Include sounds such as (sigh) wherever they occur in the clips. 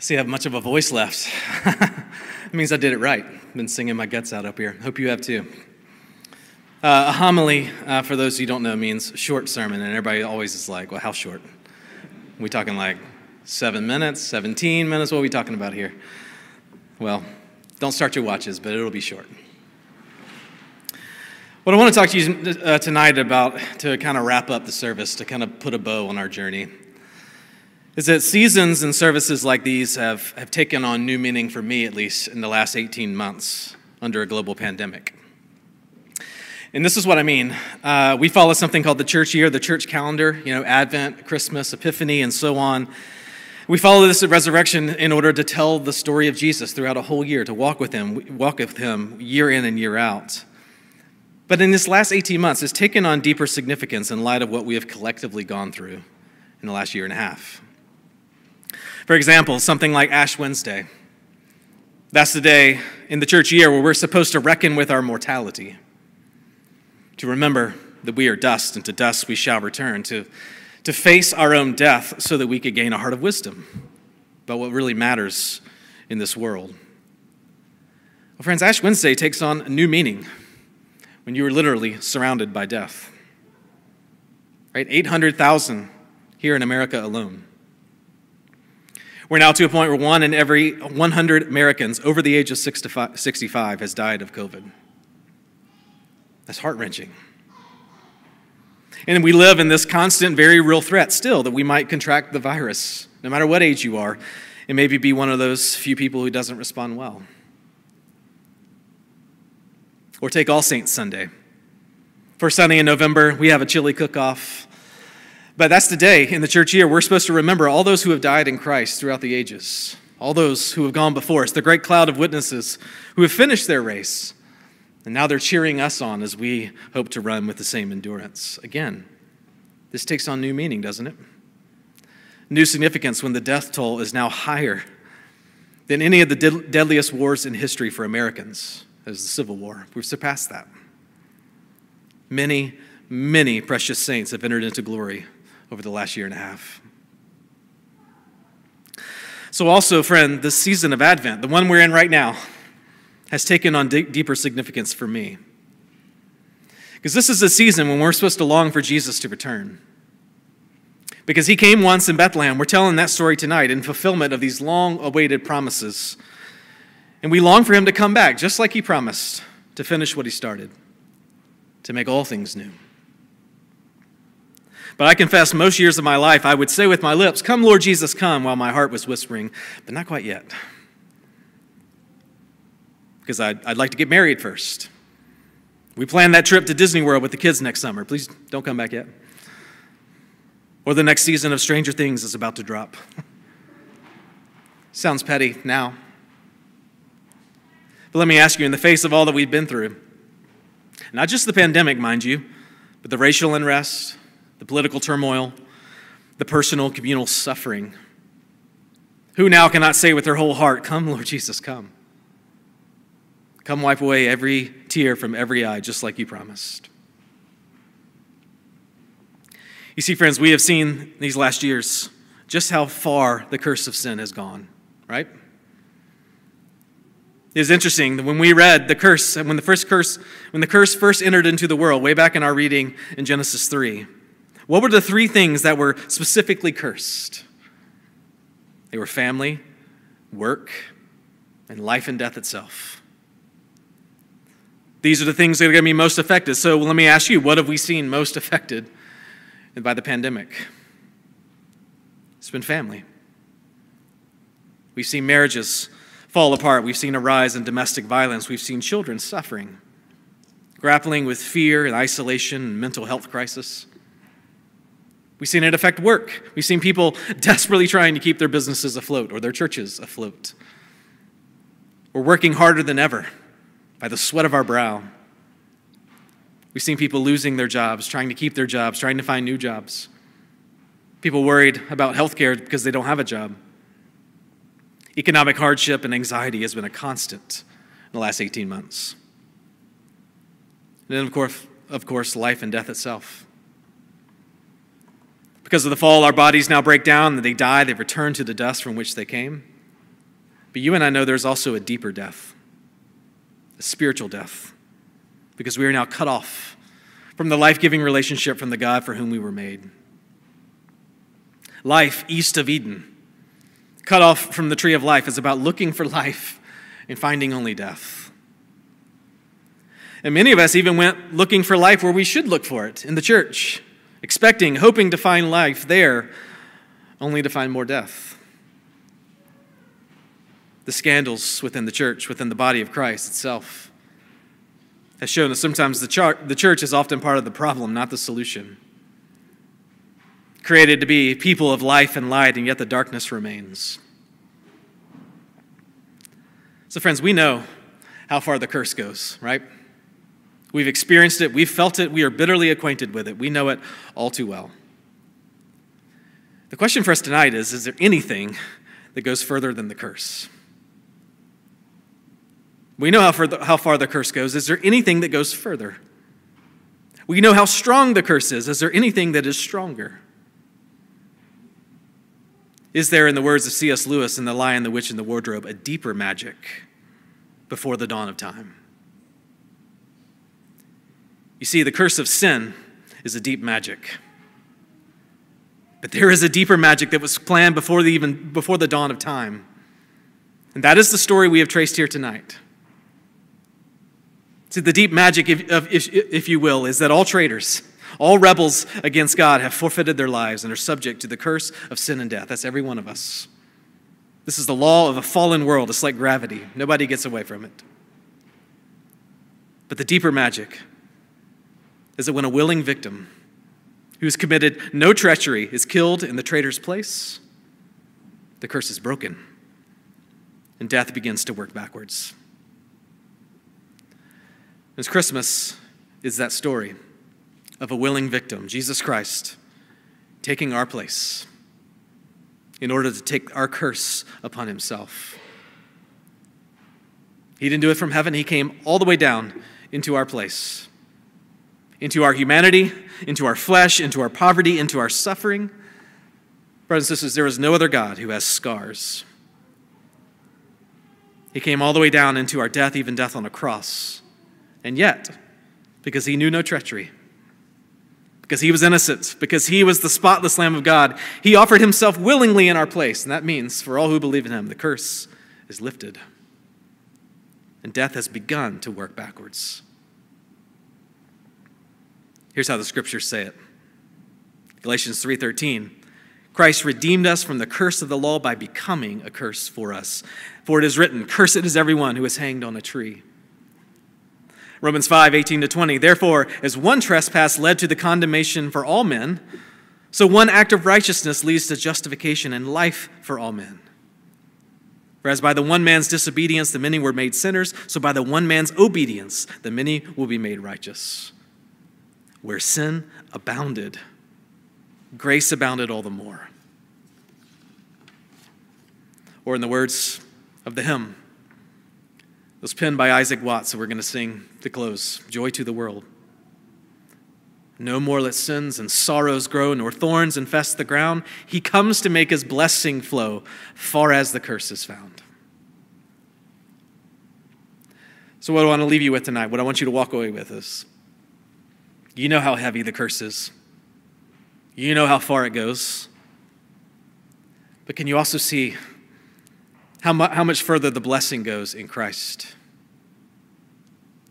See, I have much of a voice left. it (laughs) means I did it right. I've been singing my guts out up here. Hope you have too. Uh, a homily, uh, for those who don't know, means short sermon, and everybody always is like, well, how short? We talking like seven minutes, 17 minutes? What are we talking about here? Well, don't start your watches, but it'll be short. What I want to talk to you uh, tonight about to kind of wrap up the service, to kind of put a bow on our journey, is that seasons and services like these have, have taken on new meaning for me, at least in the last 18 months under a global pandemic. And this is what I mean. Uh, we follow something called the church year, the church calendar, you know, Advent, Christmas, Epiphany, and so on. We follow this resurrection in order to tell the story of Jesus throughout a whole year, to walk with him, walk with him year in and year out. But in this last 18 months, it's taken on deeper significance in light of what we have collectively gone through in the last year and a half. For example, something like Ash Wednesday. That's the day in the church year where we're supposed to reckon with our mortality, to remember that we are dust, and to dust we shall return, to, to face our own death so that we could gain a heart of wisdom about what really matters in this world. Well, friends, Ash Wednesday takes on a new meaning when you are literally surrounded by death. Right? 800,000 here in America alone. We're now to a point where one in every 100 Americans over the age of 65 has died of COVID. That's heart wrenching. And we live in this constant, very real threat still that we might contract the virus, no matter what age you are, and maybe be one of those few people who doesn't respond well. Or take All Saints Sunday. First Sunday in November, we have a chili cook off. But that's the day in the church year we're supposed to remember all those who have died in Christ throughout the ages, all those who have gone before us, the great cloud of witnesses who have finished their race. And now they're cheering us on as we hope to run with the same endurance. Again, this takes on new meaning, doesn't it? New significance when the death toll is now higher than any of the deadliest wars in history for Americans as the Civil War. We've surpassed that. Many, many precious saints have entered into glory over the last year and a half. So, also, friend, this season of Advent, the one we're in right now, has taken on d- deeper significance for me. Because this is a season when we're supposed to long for Jesus to return. Because he came once in Bethlehem. We're telling that story tonight in fulfillment of these long awaited promises and we long for him to come back, just like he promised, to finish what he started, to make all things new. But I confess, most years of my life, I would say with my lips, Come, Lord Jesus, come, while my heart was whispering, but not quite yet. Because I'd, I'd like to get married first. We planned that trip to Disney World with the kids next summer. Please don't come back yet. Or the next season of Stranger Things is about to drop. (laughs) Sounds petty now. But let me ask you, in the face of all that we've been through, not just the pandemic, mind you, but the racial unrest, the political turmoil, the personal, communal suffering, who now cannot say with their whole heart, Come, Lord Jesus, come? Come wipe away every tear from every eye, just like you promised. You see, friends, we have seen these last years just how far the curse of sin has gone, right? It is interesting that when we read the curse, when the first curse, when the curse first entered into the world, way back in our reading in Genesis 3, what were the three things that were specifically cursed? They were family, work, and life and death itself. These are the things that are going to be most affected. So let me ask you, what have we seen most affected by the pandemic? It's been family. We've seen marriages fall apart. We've seen a rise in domestic violence. We've seen children suffering, grappling with fear and isolation and mental health crisis. We've seen it affect work. We've seen people (laughs) desperately trying to keep their businesses afloat or their churches afloat. We're working harder than ever by the sweat of our brow. We've seen people losing their jobs, trying to keep their jobs, trying to find new jobs. People worried about health care because they don't have a job. Economic hardship and anxiety has been a constant in the last 18 months. And then, of course, of course, life and death itself. Because of the fall, our bodies now break down and they die. They return to the dust from which they came. But you and I know there's also a deeper death, a spiritual death, because we are now cut off from the life giving relationship from the God for whom we were made. Life east of Eden, cut off from the tree of life, is about looking for (laughs) life and finding only death. And many of us even went looking for life where we should look for it in the church, expecting, hoping to find life there, only to find more death. The scandals within the church, within the body of Christ itself, has shown that sometimes the, char- the church is often part of the problem, not the solution. Created to be people of life and light, and yet the darkness remains. So, friends, we know how far the curse goes, right? We've experienced it, we've felt it, we are bitterly acquainted with it, we know it all too well. The question for us tonight is Is there anything that goes further than the curse? We know how how far the curse goes. Is there anything that goes further? We know how strong the curse is. Is there anything that is stronger? Is there, in the words of C.S. Lewis in The Lion, the Witch, and the Wardrobe, a deeper magic before the dawn of time? You see, the curse of sin is a deep magic. But there is a deeper magic that was planned before the, even before the dawn of time. And that is the story we have traced here tonight. See, the deep magic, if, if, if you will, is that all traitors, all rebels against God have forfeited their lives and are subject to the curse of sin and death. That's every one of us. This is the law of a fallen world. It's like gravity, nobody gets away from it. But the deeper magic is that when a willing victim who has committed no treachery is killed in the traitor's place, the curse is broken and death begins to work backwards. This Christmas is that story of a willing victim, Jesus Christ, taking our place in order to take our curse upon himself. He didn't do it from heaven, he came all the way down into our place into our humanity, into our flesh, into our poverty, into our suffering. Brothers and sisters, there is no other God who has scars. He came all the way down into our death, even death on a cross. And yet, because he knew no treachery, because he was innocent, because he was the spotless Lamb of God, he offered himself willingly in our place. And that means, for all who believe in him, the curse is lifted. And death has begun to work backwards. Here's how the scriptures say it. Galatians 3:13 Christ redeemed us from the curse of the law by becoming a curse for us. For it is written, Cursed is everyone who is hanged on a tree. Romans 5, 18 to 20. Therefore, as one trespass led to the condemnation for all men, so one act of righteousness leads to justification and life for all men. For as by the one man's disobedience the many were made sinners, so by the one man's obedience the many will be made righteous. Where sin abounded, grace abounded all the more. Or, in the words of the hymn, it was penned by Isaac Watts, that we're going to sing to close Joy to the World. No more let sins and sorrows grow, nor thorns infest the ground. He comes to make his blessing flow, far as the curse is found. So, what I want to leave you with tonight, what I want you to walk away with is you know how heavy the curse is, you know how far it goes. But can you also see how, mu- how much further the blessing goes in Christ?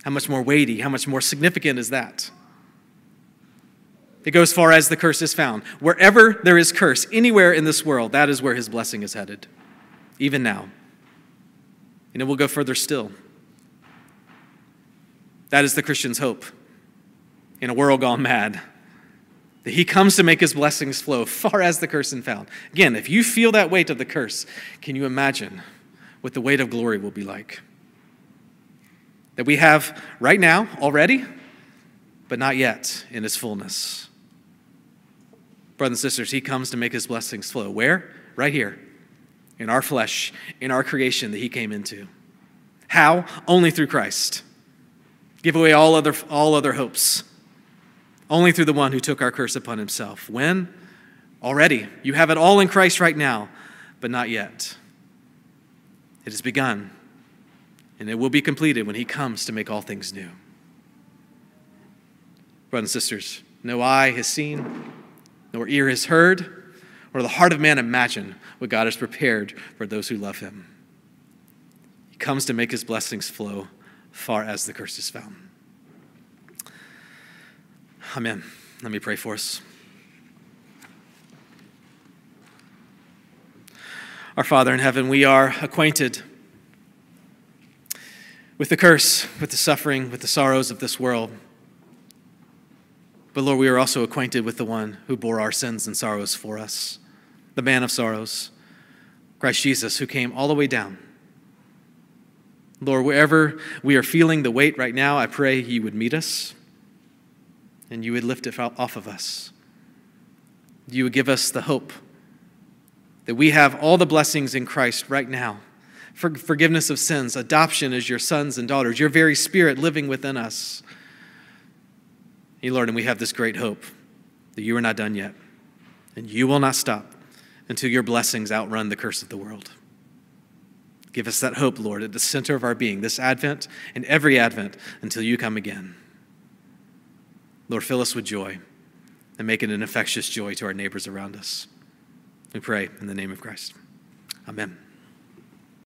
How much more weighty, how much more significant is that? It goes far as the curse is found. Wherever there is curse, anywhere in this world, that is where his blessing is headed, even now. And it will go further still. That is the Christian's hope in a world gone mad. That he comes to make his blessings flow far as the curse is found. Again, if you feel that weight of the curse, can you imagine what the weight of glory will be like? That we have right now already, but not yet in its fullness. Brothers and sisters, he comes to make his blessings flow. Where? Right here, in our flesh, in our creation that he came into. How? Only through Christ. Give away all other, all other hopes. Only through the one who took our curse upon himself. When? Already. You have it all in Christ right now, but not yet. It has begun, and it will be completed when he comes to make all things new. Brothers and sisters, no eye has seen, nor ear has heard, or the heart of man imagined what God has prepared for those who love him. He comes to make his blessings flow far as the curse is found. Amen. Let me pray for us. Our Father in heaven, we are acquainted with the curse, with the suffering, with the sorrows of this world. But Lord, we are also acquainted with the one who bore our sins and sorrows for us, the man of sorrows, Christ Jesus, who came all the way down. Lord, wherever we are feeling the weight right now, I pray you would meet us and you would lift it off of us. You would give us the hope that we have all the blessings in Christ right now for forgiveness of sins, adoption as your sons and daughters, your very spirit living within us. You, Lord, and we have this great hope that you are not done yet, and you will not stop until your blessings outrun the curse of the world. Give us that hope, Lord, at the center of our being, this Advent and every Advent until you come again. Lord, fill us with joy and make it an infectious joy to our neighbors around us. We pray in the name of Christ. Amen.